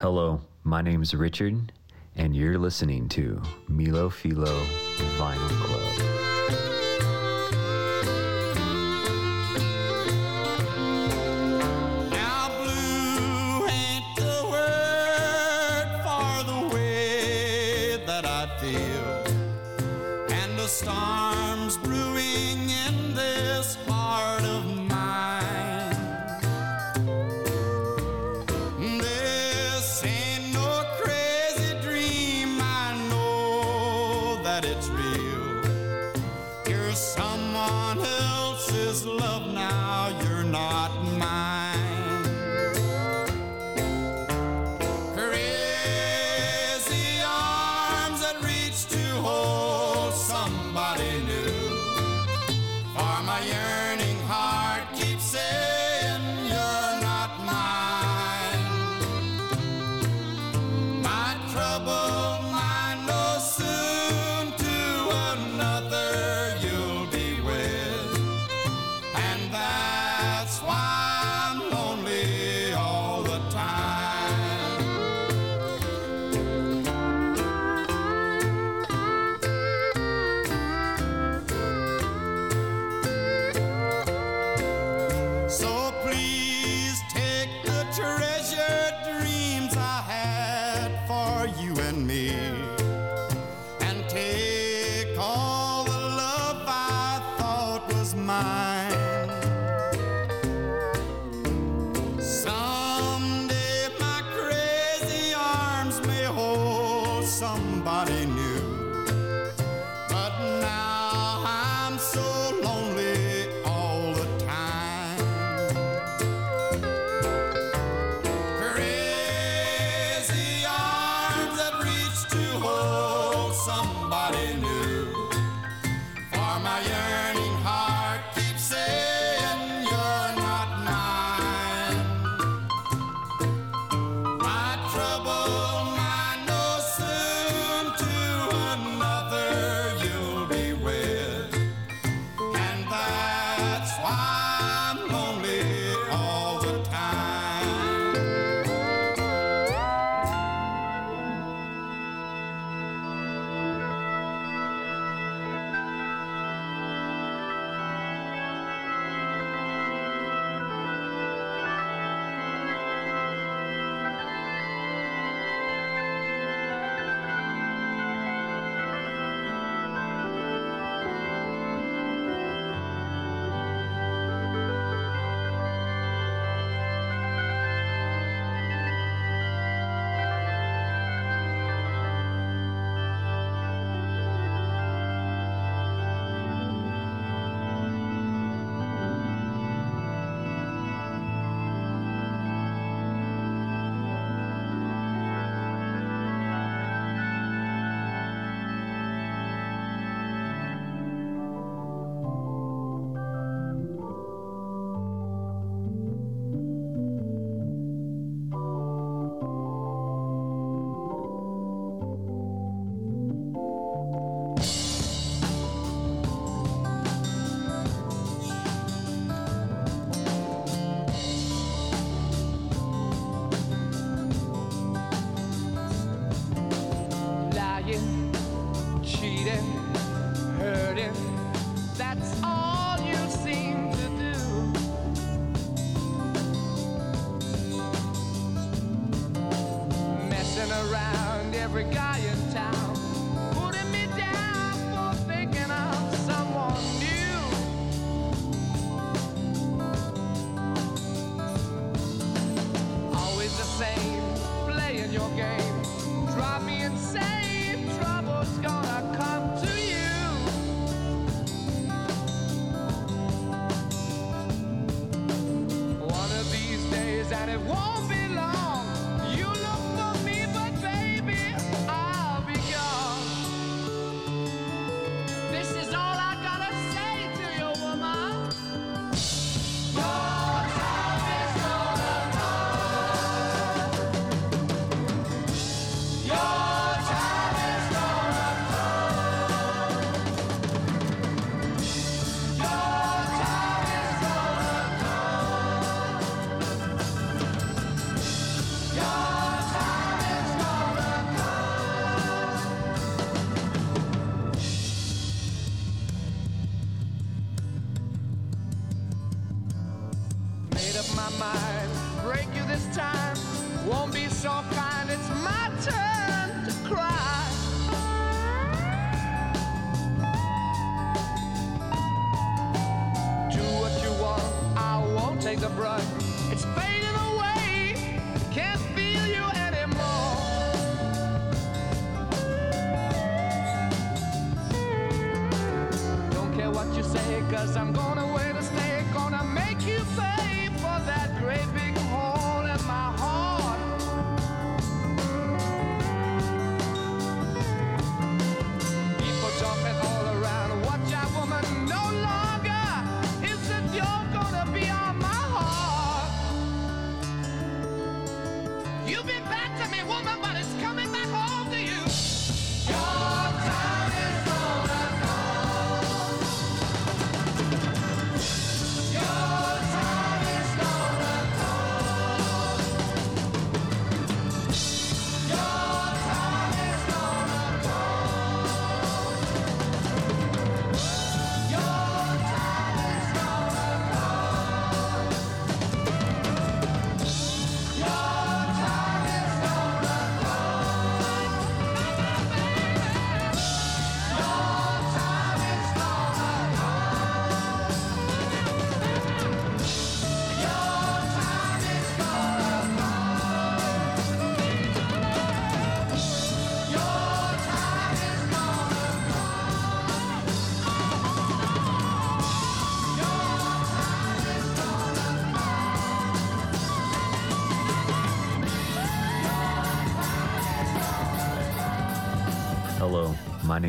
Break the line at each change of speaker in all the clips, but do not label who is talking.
Hello, my name is Richard, and you're listening to Melofilo Vinyl Club.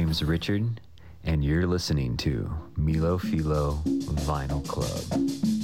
name's Richard, and you're listening to Melofilo Vinyl Club.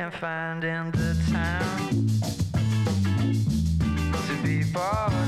been finding the time to be
bothered.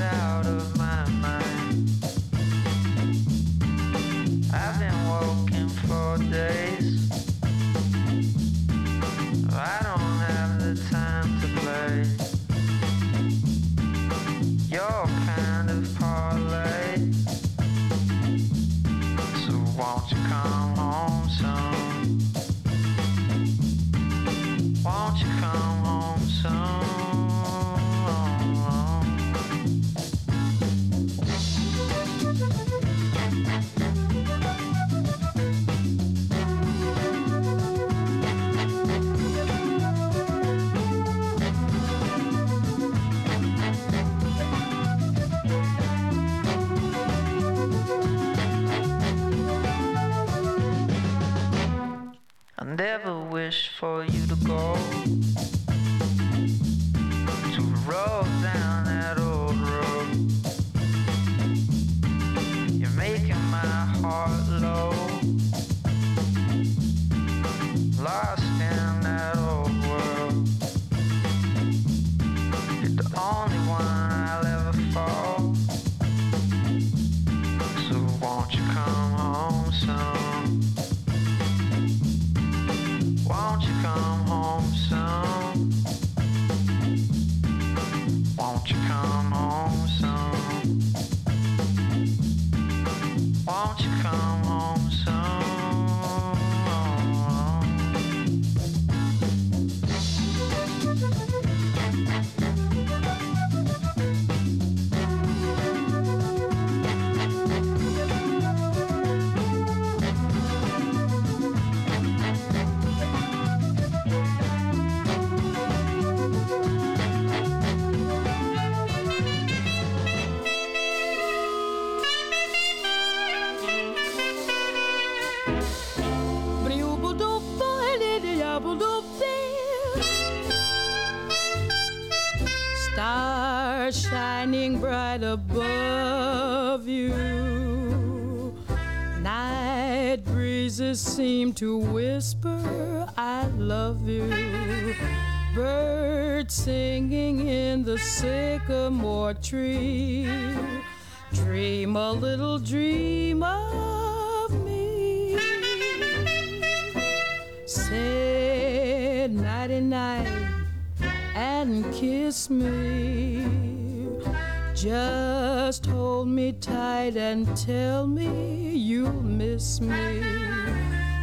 And tell me you'll miss me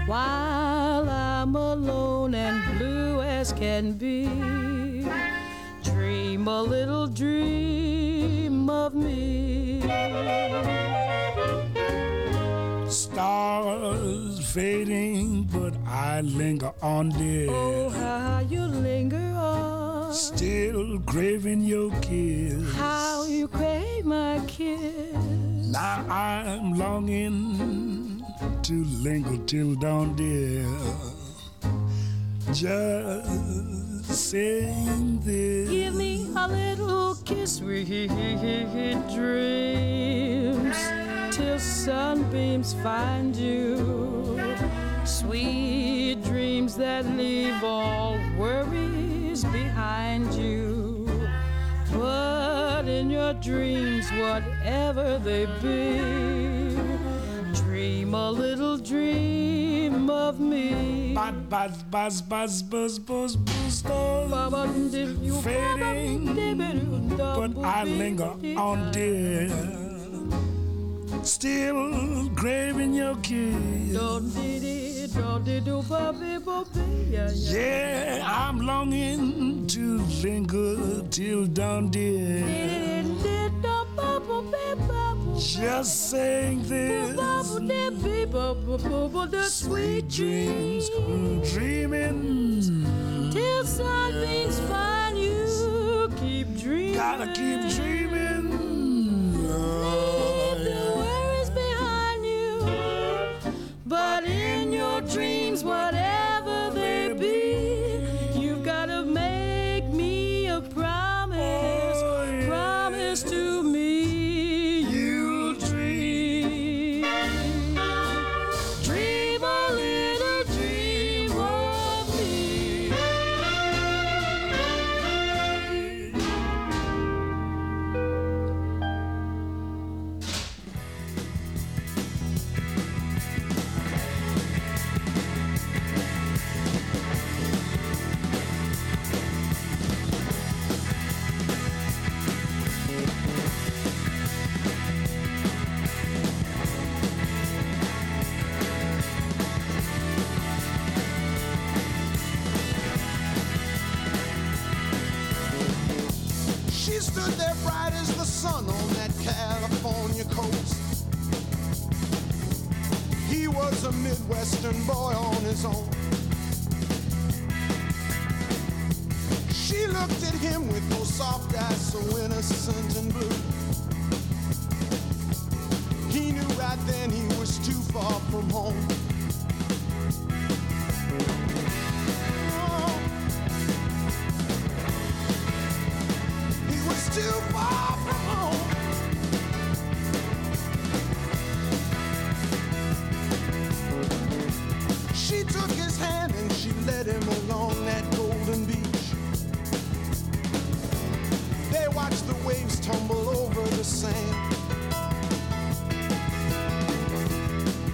while I'm alone and blue as can be. Dream a little dream of me.
Stars fading, but I linger on, dear.
Oh, how you linger on.
Still craving your kiss.
How you crave my kiss.
Now I'm longing to linger till dawn, dear. Just saying this.
Give me a little kiss, sweet dreams, till sunbeams find you. Sweet dreams that leave all worries behind you. Your dreams, whatever they be, dream a little dream of me.
Buzz, buzz, buzz, buzz, buzz, buzz, buzz. Fading, but I linger on, dear. Still craving your kiss. Yeah, I'm longing to linger till dawn, dear. Just saying this. Sweet dreams, dreaming.
Till sunbeams find you, keep dreaming.
Gotta keep dreaming.
Leave But in your dreams, whatever
sun on that California coast. He was a Midwestern boy on his own. She looked at him with those soft eyes so innocent and blue. He knew right then he was too far from home. Oh. He was too far hand and she led him along that golden beach. They watched the waves tumble over the sand.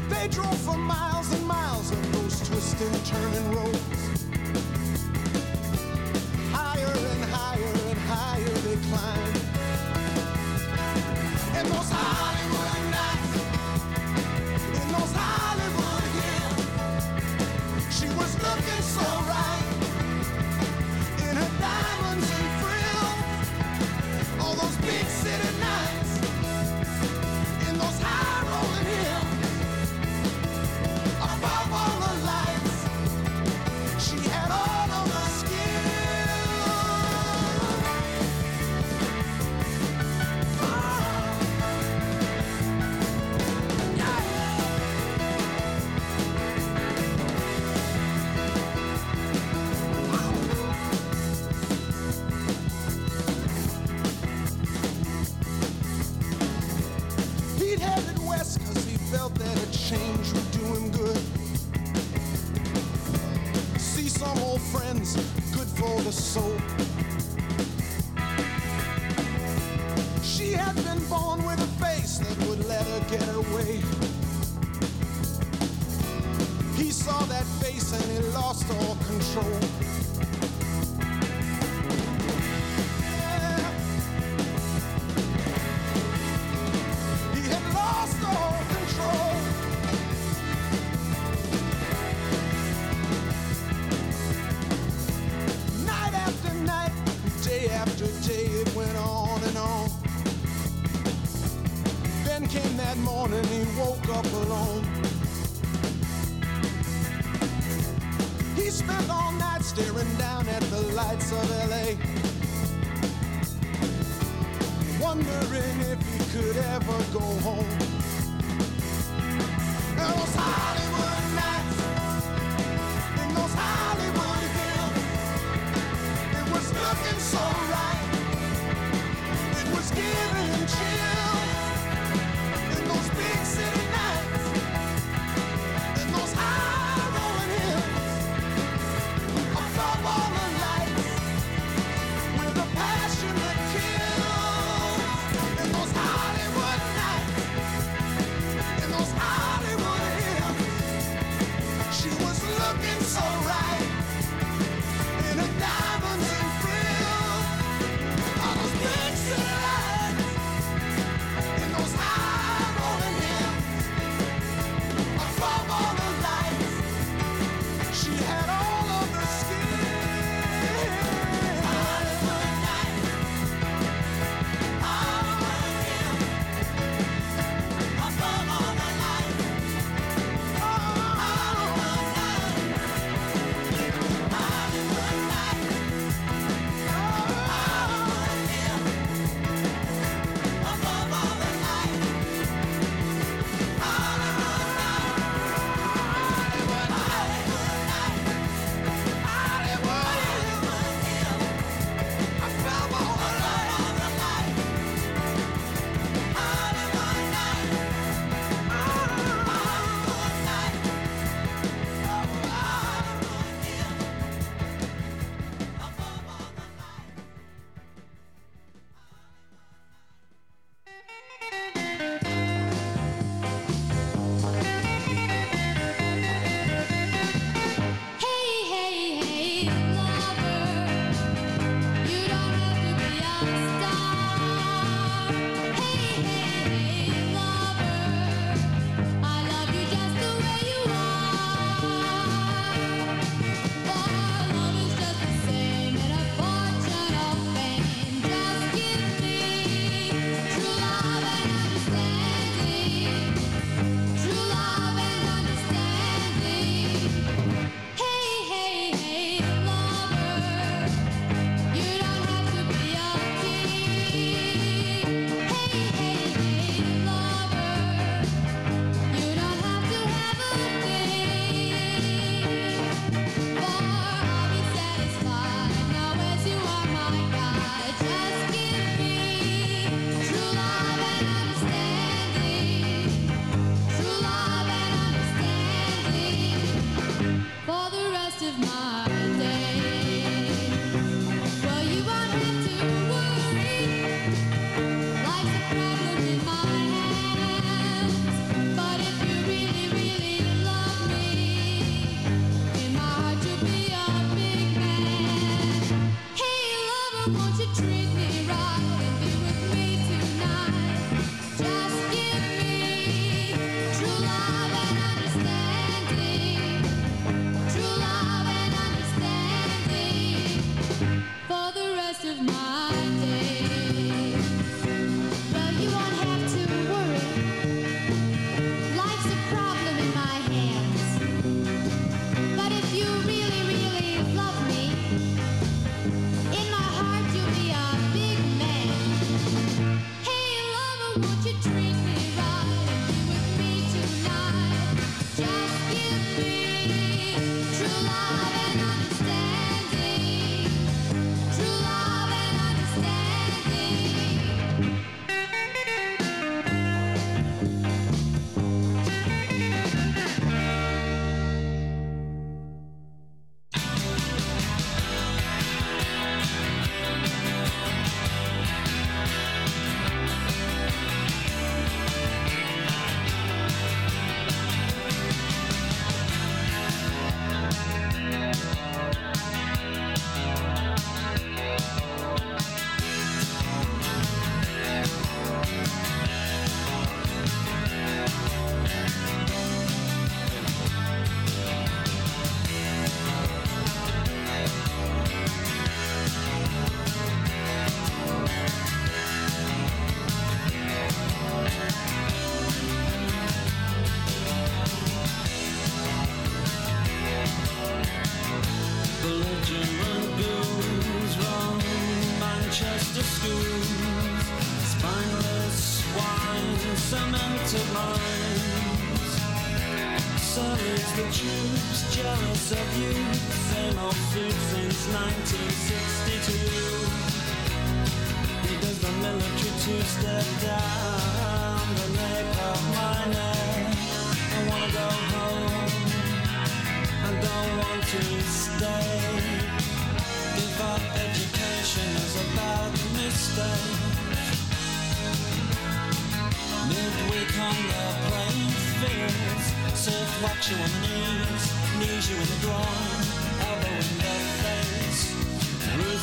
They drove for miles and miles of those
twisting, turning roads.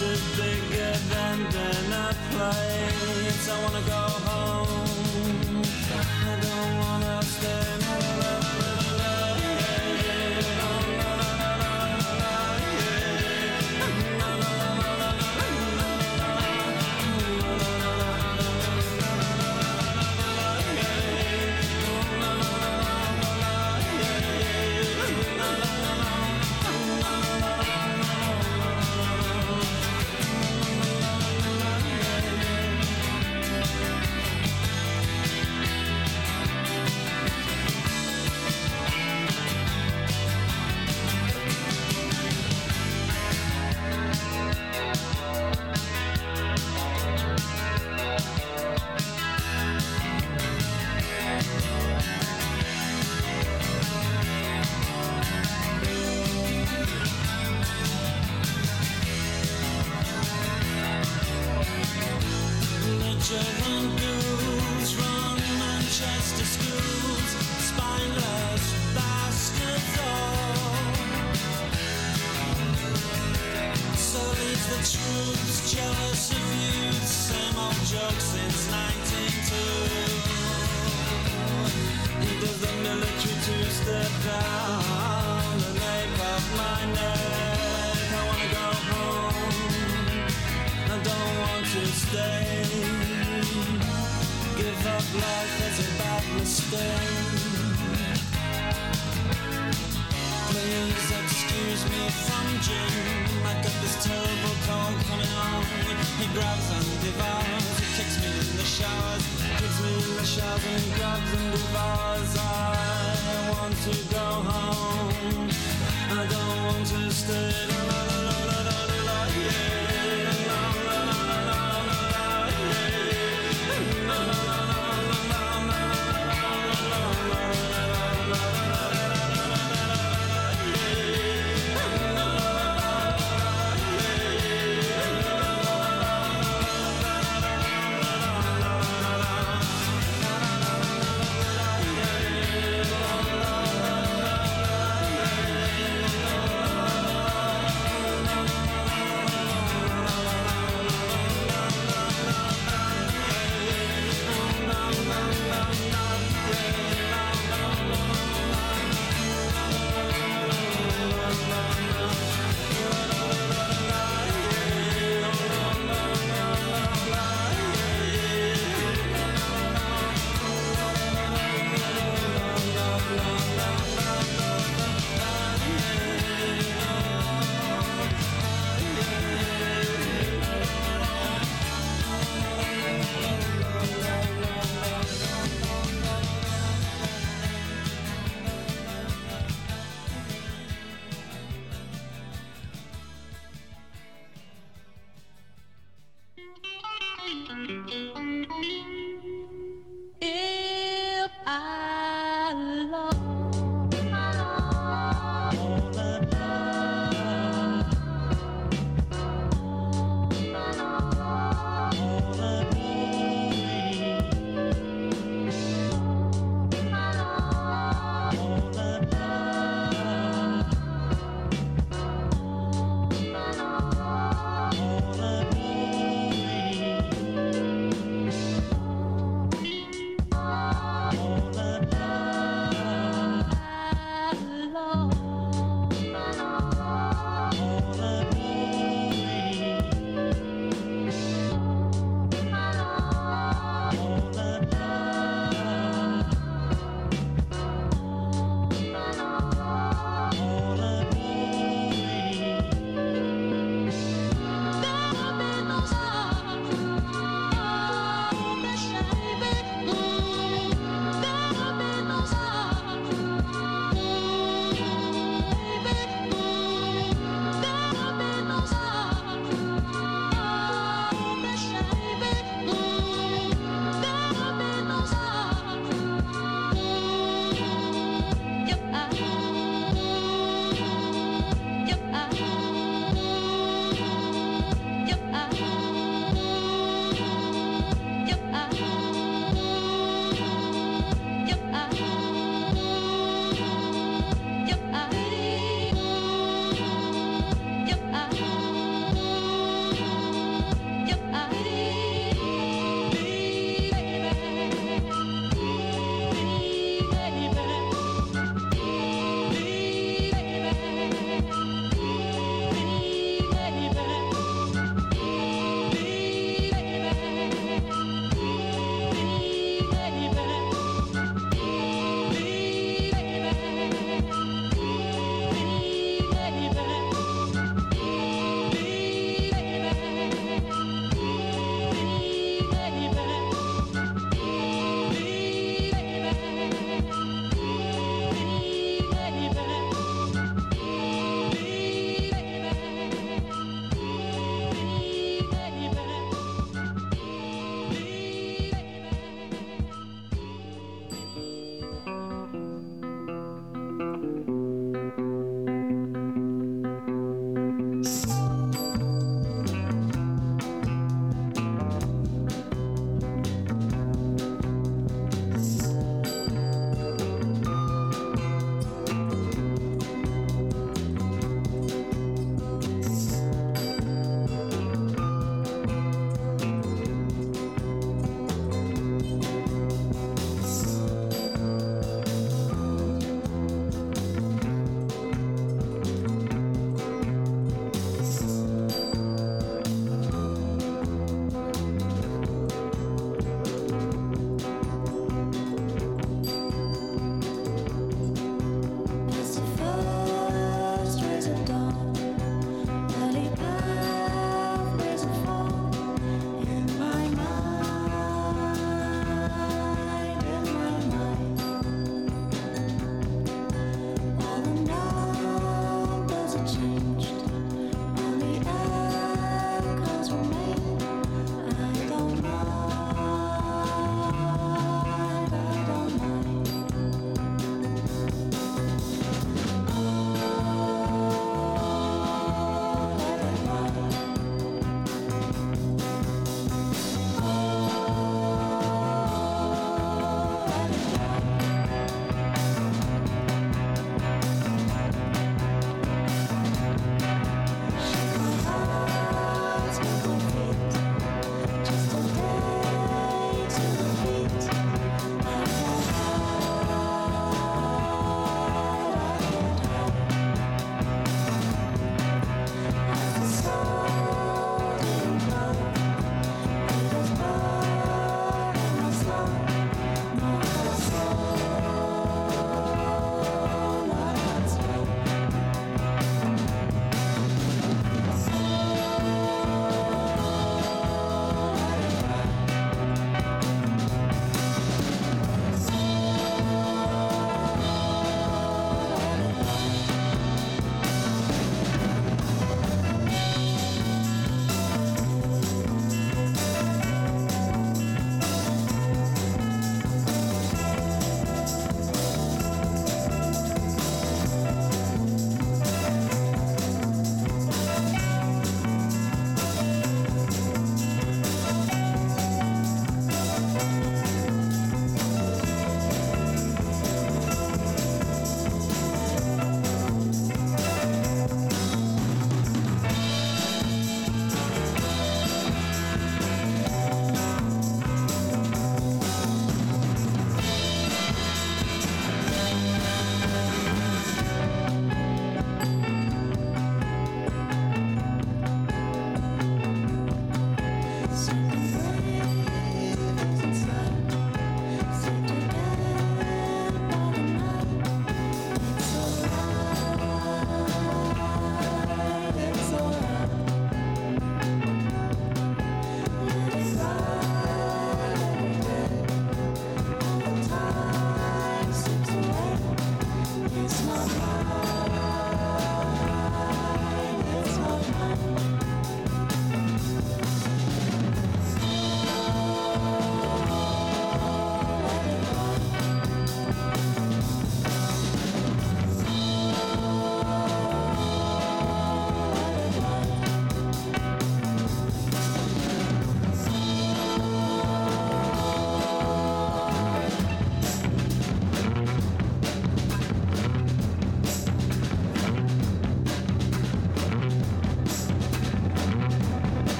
Bruises bigger than dinner plates. I wanna go home.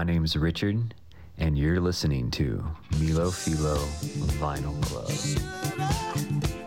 My
name's Richard, and you're listening to Melofilo Vinyl Club.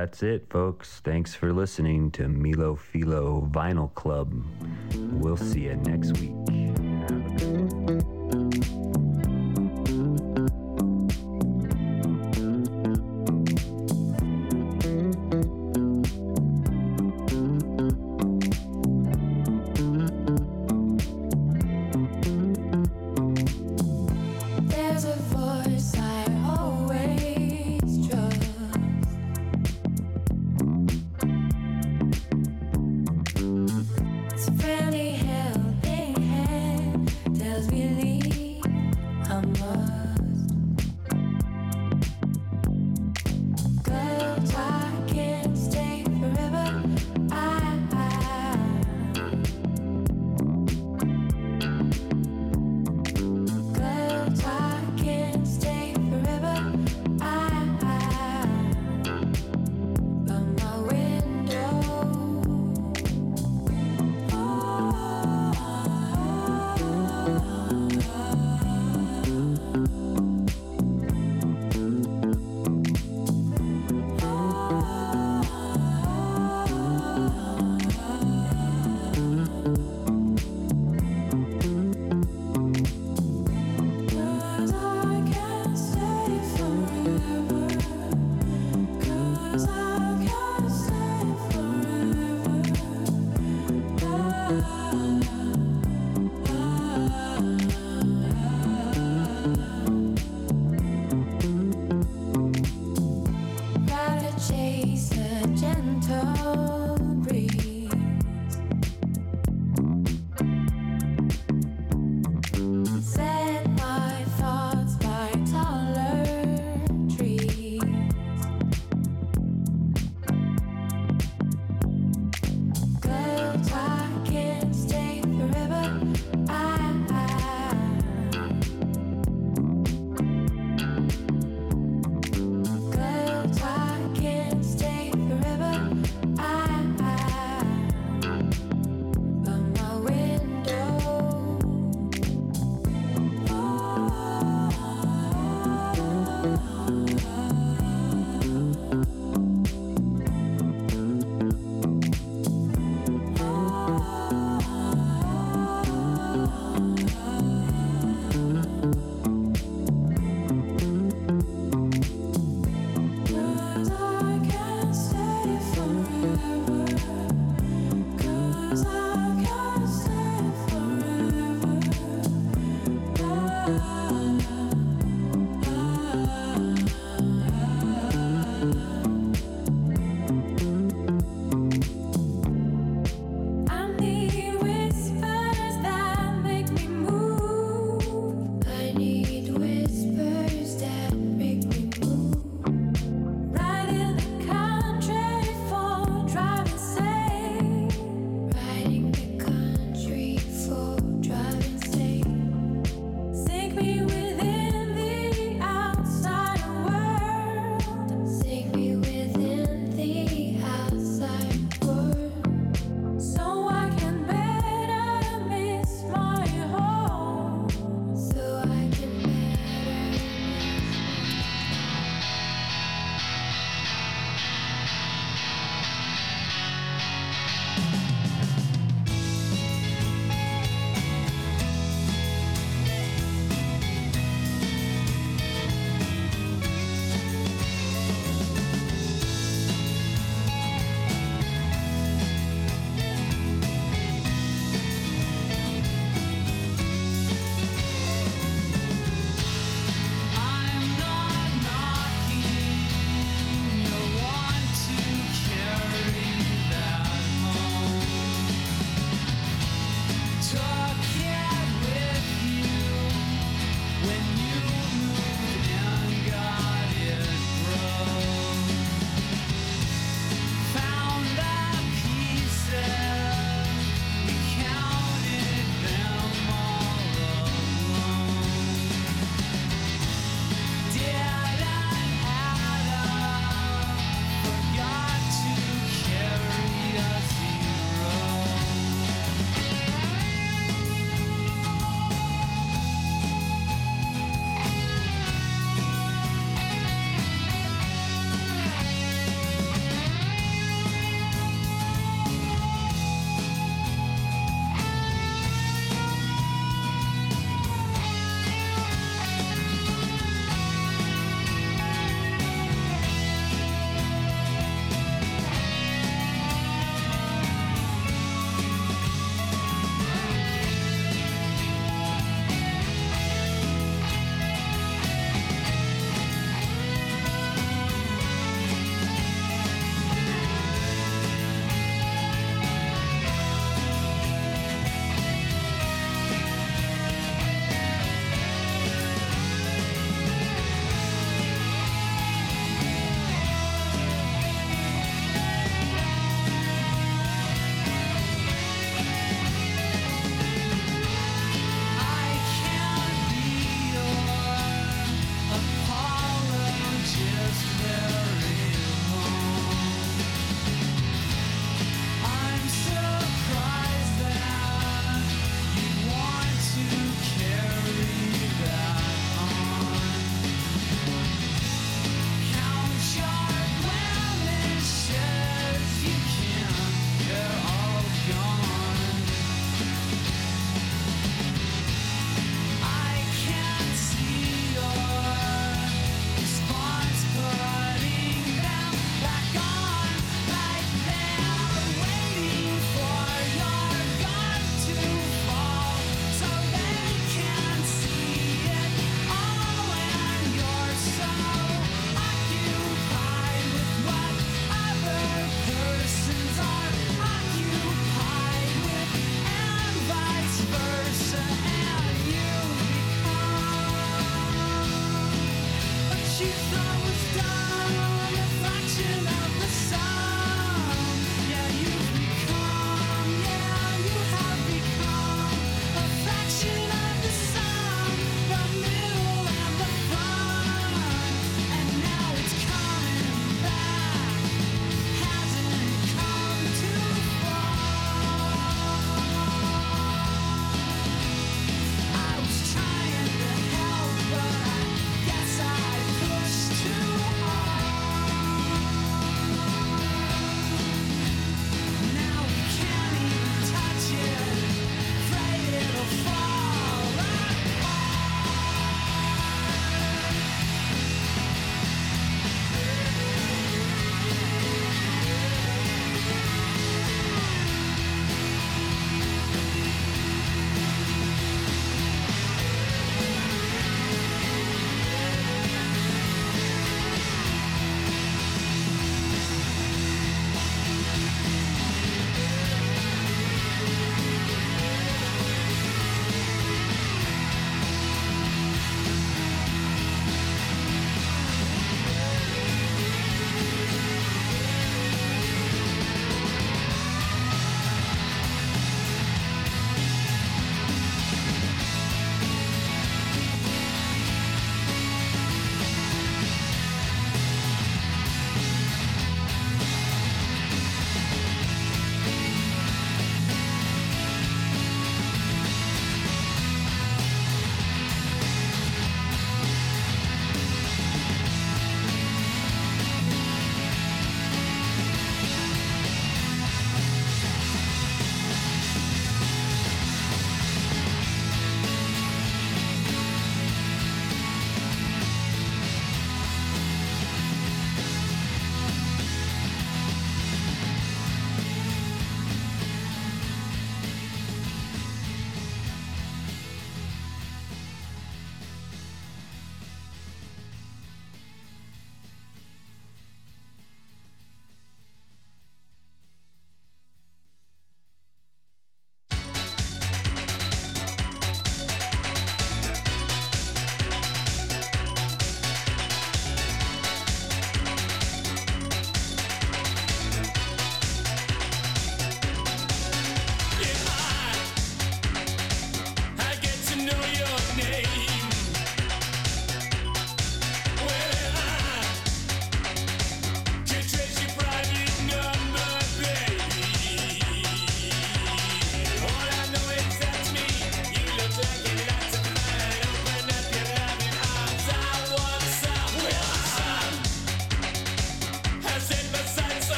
that's it, folks. Thanks for listening to Melofilo Vinyl Club. We'll see you next week.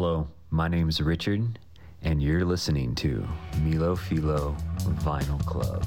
Hello, my name is Richard, and you're listening to Melofilo Vinyl Club.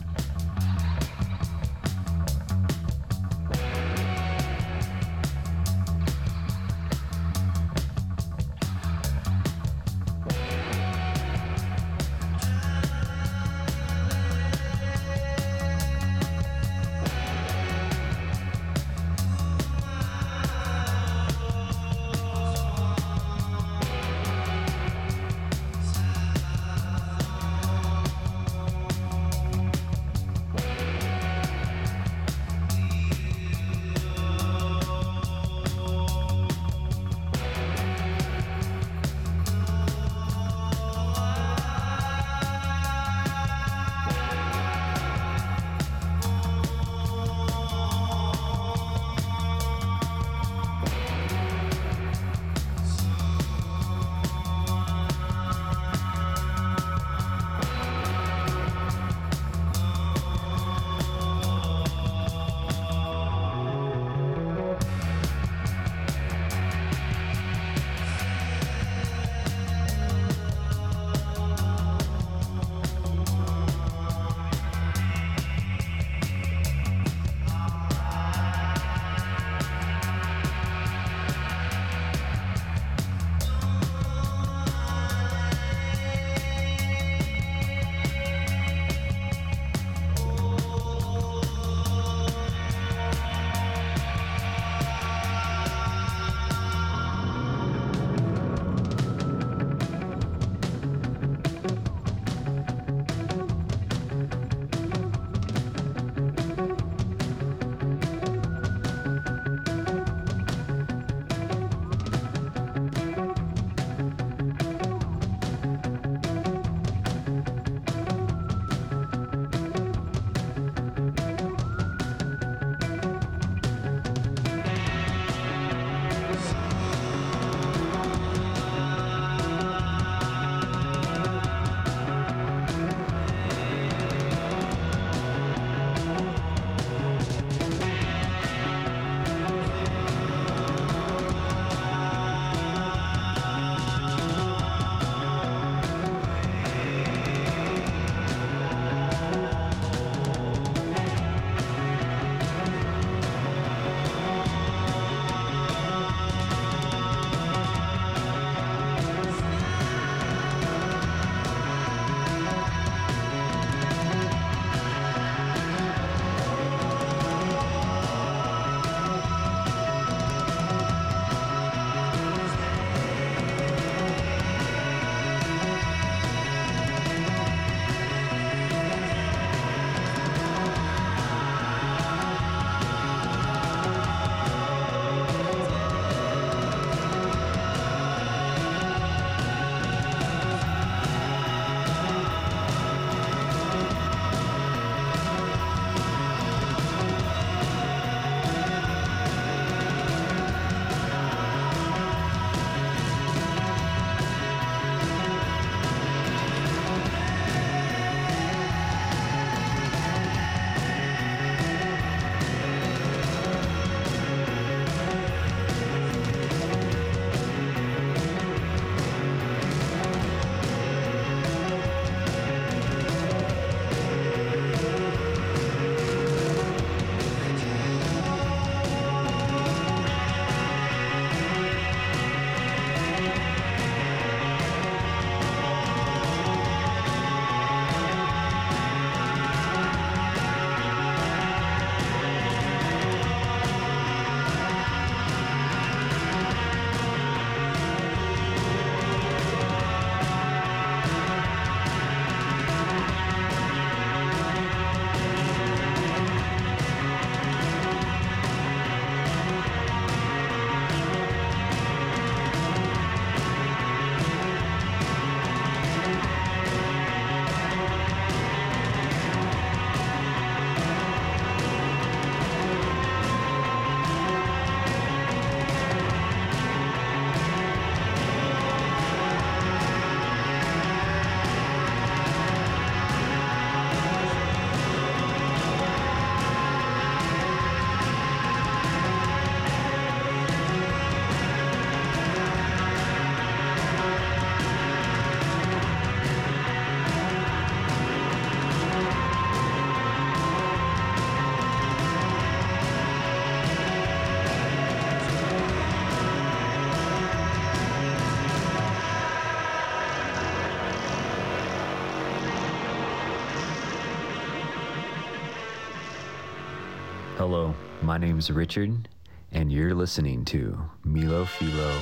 My name's Richard, and you're listening to Melofilo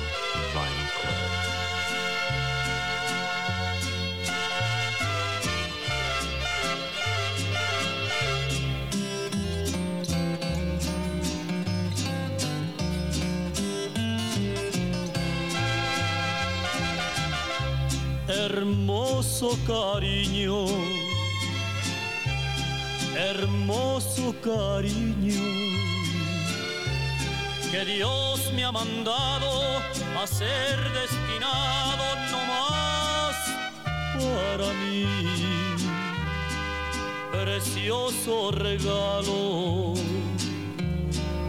Vinyl Club.
Hermoso cariño, hermoso cariño, que Dios me ha mandado a ser destinado no más para mí. Precioso regalo,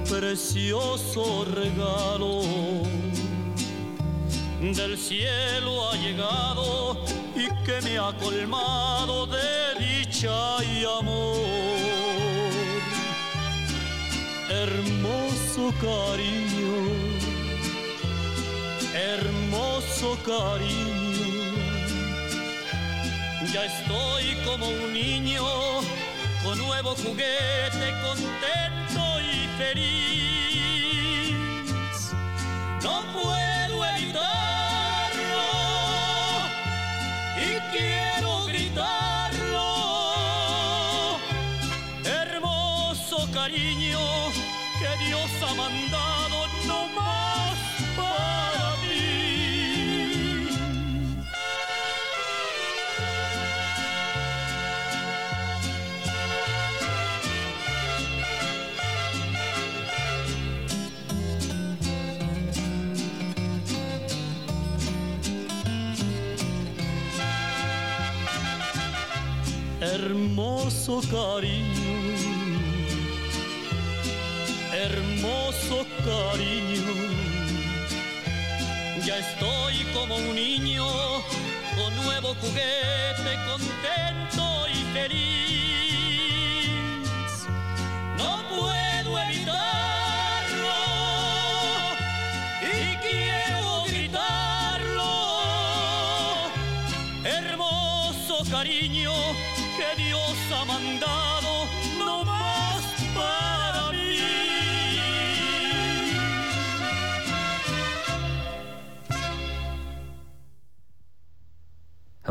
precioso regalo del cielo ha llegado y que me ha colmado de dicha y amor. Hermoso cariño, hermoso cariño, ya estoy como un niño con nuevo juguete, contento y feliz. No puedo mandado no más para mí. Hermoso cariño, hermoso cariño, ya estoy como un niño con nuevo juguete, contento y feliz.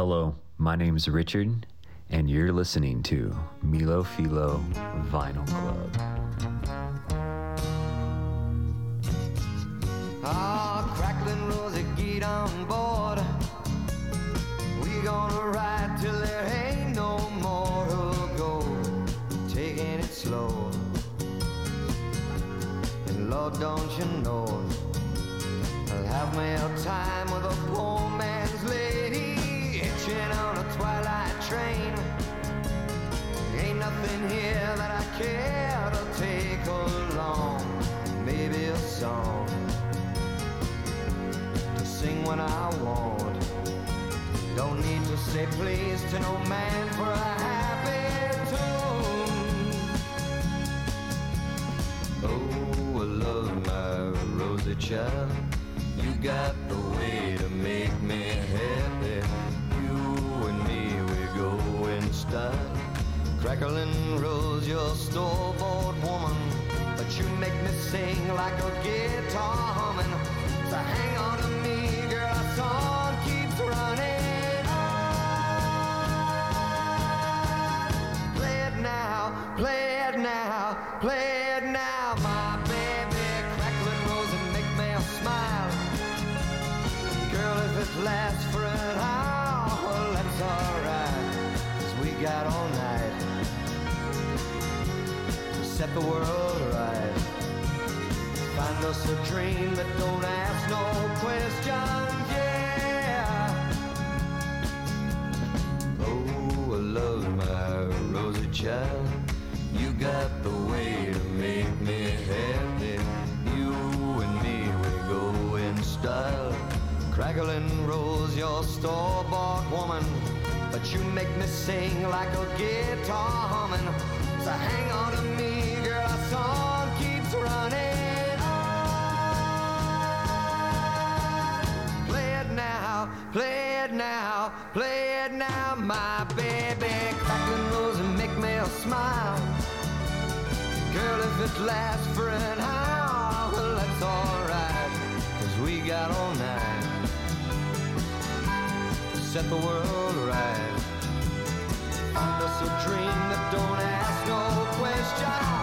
Hello, my name's Richard, and you're listening to Melofilo Vinyl Club.
Ah, crackling Rosie, get on board. We gonna ride till there ain't no more to go. Taking it slow. And Lord, don't you know, I'll have a time with a poor man's. Hitching on a twilight train. Ain't nothing here that I care to take along. Maybe a song to sing when I want. Don't need to say please to no man for a happy tune. Oh, I love my Rosie child. You got the way to make me happy. Style. Crackling rose, your store-bought woman. But you make me sing like a guitar humming. So hang on to me, girl, our song keeps running on. Play it now, play it now, play the world right. Find us a dream that don't ask no questions, yeah. Oh, I love my Rosie child. You got the way to make me happy. You and me, we go in style. Crackling rose, your store-bought woman. But you make me sing like a guitar humming. So hang on to me, play it now, my baby. Crackling rose and make me a smile. Girl, if it lasts for an hour, well, that's alright, cause we got all night to set the world right. Find us a dream that don't ask no questions.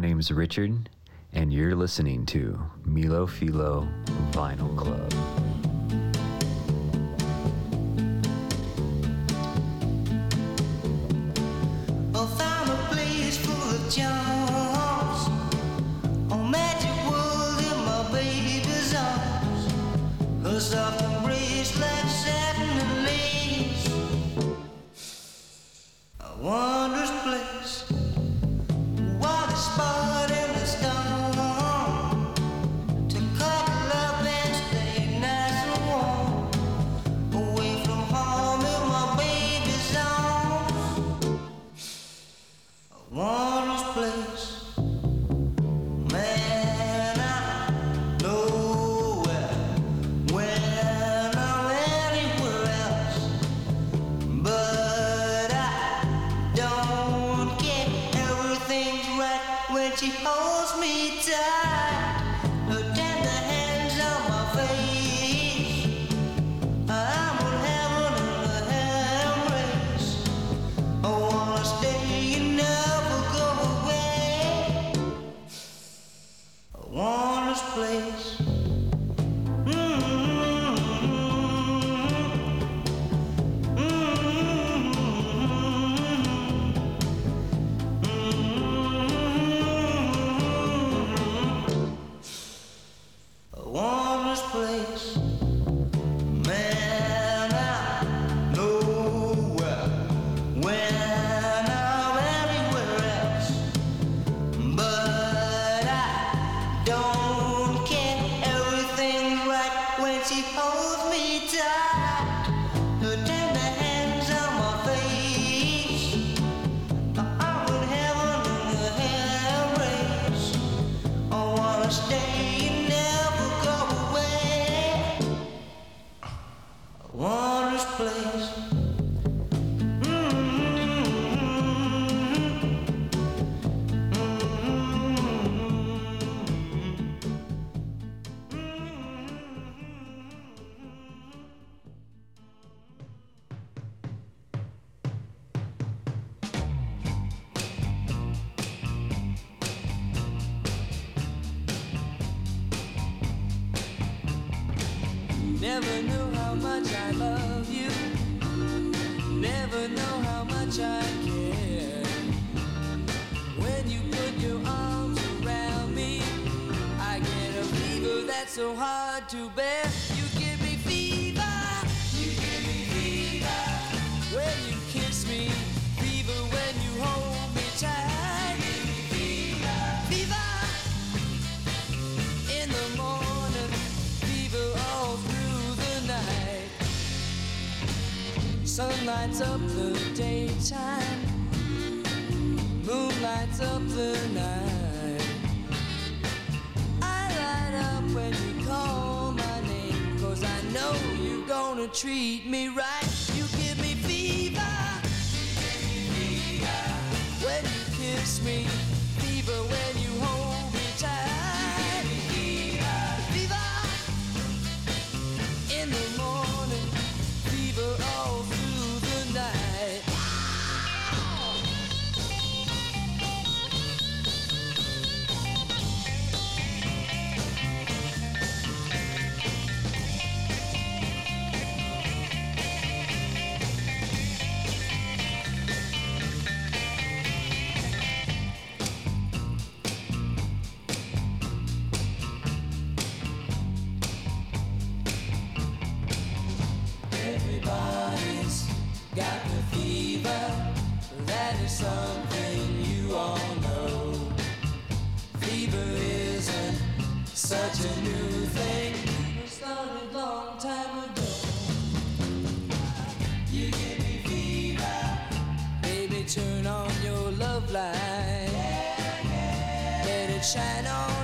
my name's Richard, and you're listening to Melofilo Vinyl Club.
to
bed. light. Yeah, yeah. Let it shine on.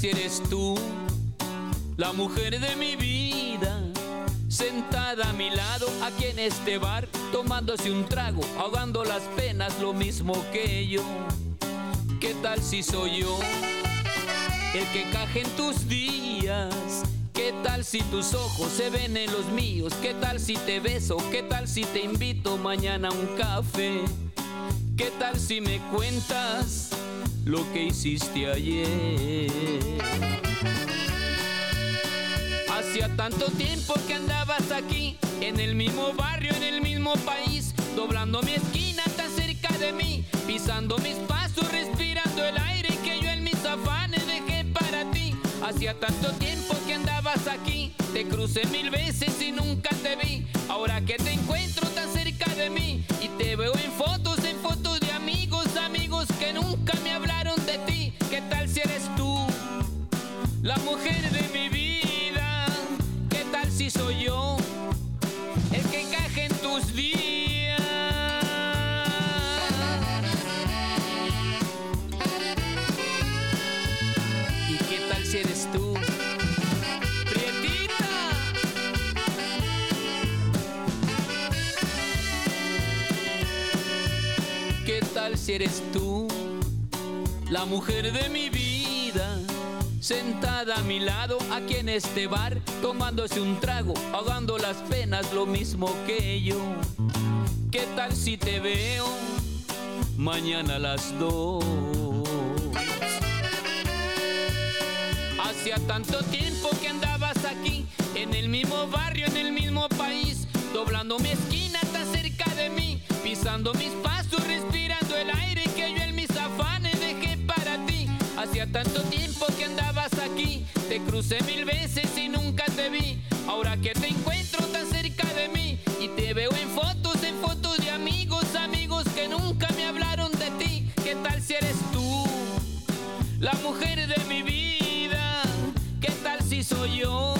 Si eres tú, la mujer de mi vida? Sentada a mi lado, aquí en este bar, tomándose un trago, ahogando las penas, lo mismo que yo. ¿Qué tal si soy yo el que caje en tus días? ¿Qué tal si tus ojos se ven en los míos? ¿Qué tal si te beso? ¿Qué tal si te invito mañana a un café? ¿Qué tal si me cuentas lo que hiciste ayer? Hacía tanto tiempo que andabas aquí, en el mismo barrio, en el mismo país, doblando mi esquina tan cerca de mí, pisando mis pasos, respirando el aire que yo en mis afanes dejé para ti. Hacía tanto tiempo que andabas aquí, te crucé mil veces y nunca te vi. Ahora que te este bar, tomándose un trago, ahogando las penas, lo mismo que yo. ¿Qué tal si te veo mañana a las dos? Hacía tanto tiempo que andabas aquí, en el mismo barrio, en el mismo país, doblando mi esquina tan cerca de mí, pisando mis pasos, respirando el aire tanto tiempo que andabas aquí, te crucé mil veces y nunca te vi. Ahora que te encuentro tan cerca de mí y te veo en fotos, en fotos de amigos, amigos que nunca me hablaron de ti. ¿Qué tal si eres tú, la mujer de mi vida? ¿Qué tal si soy yo,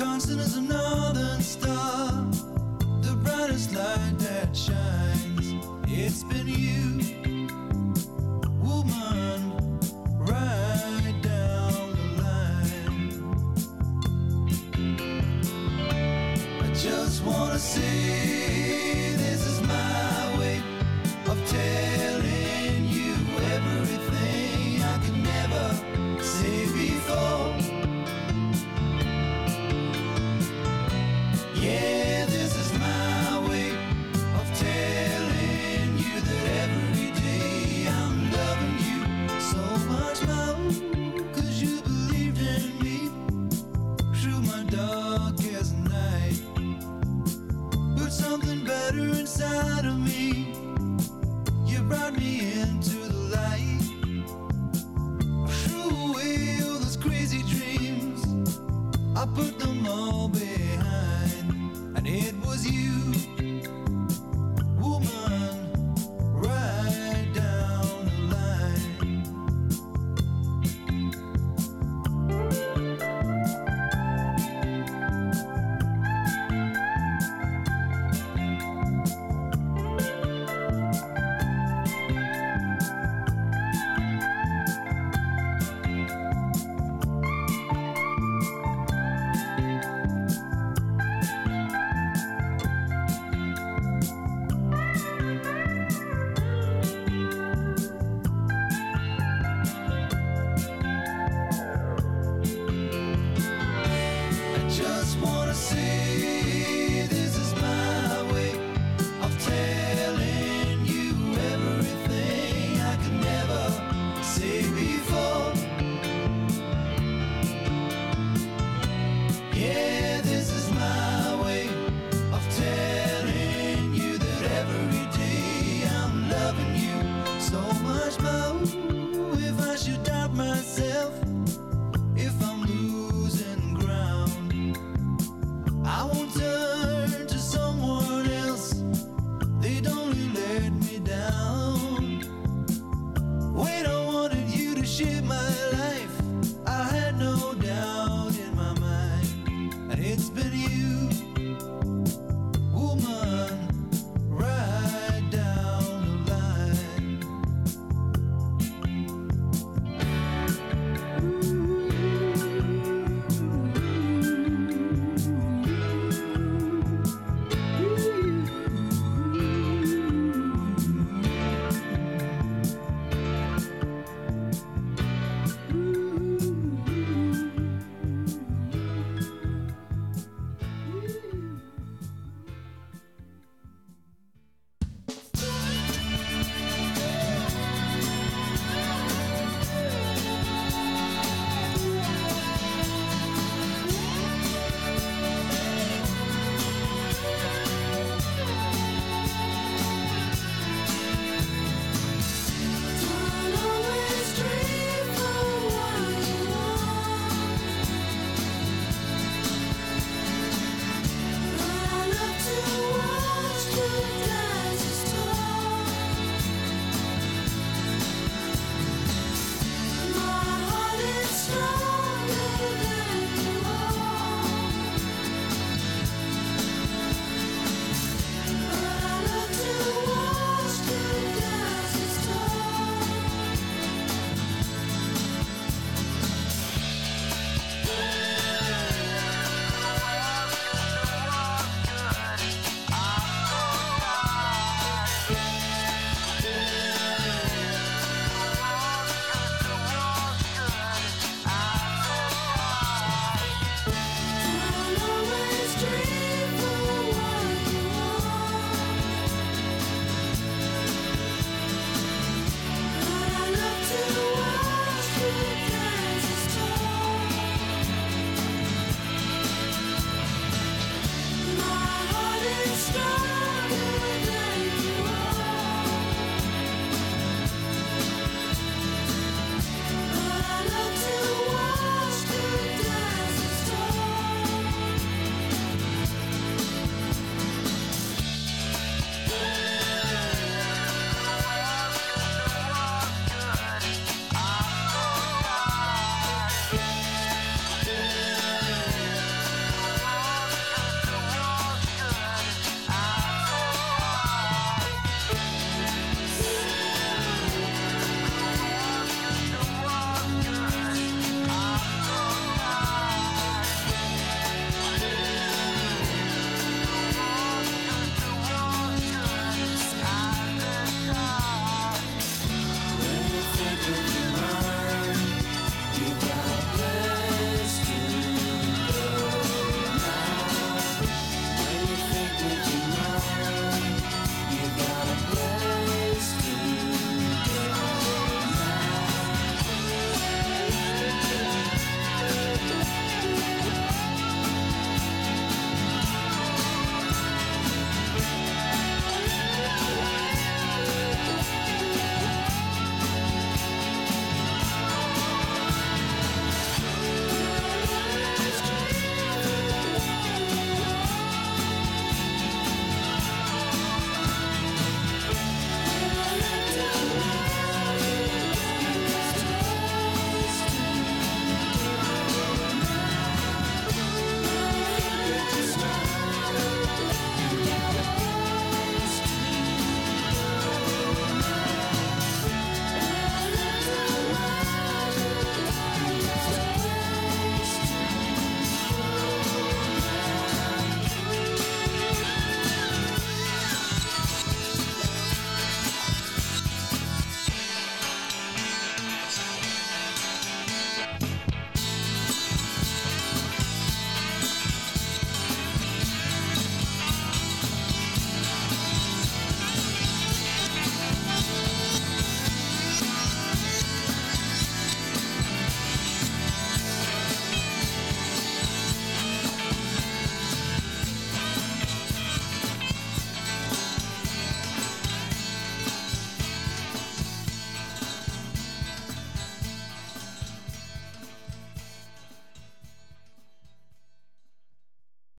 constant as a northern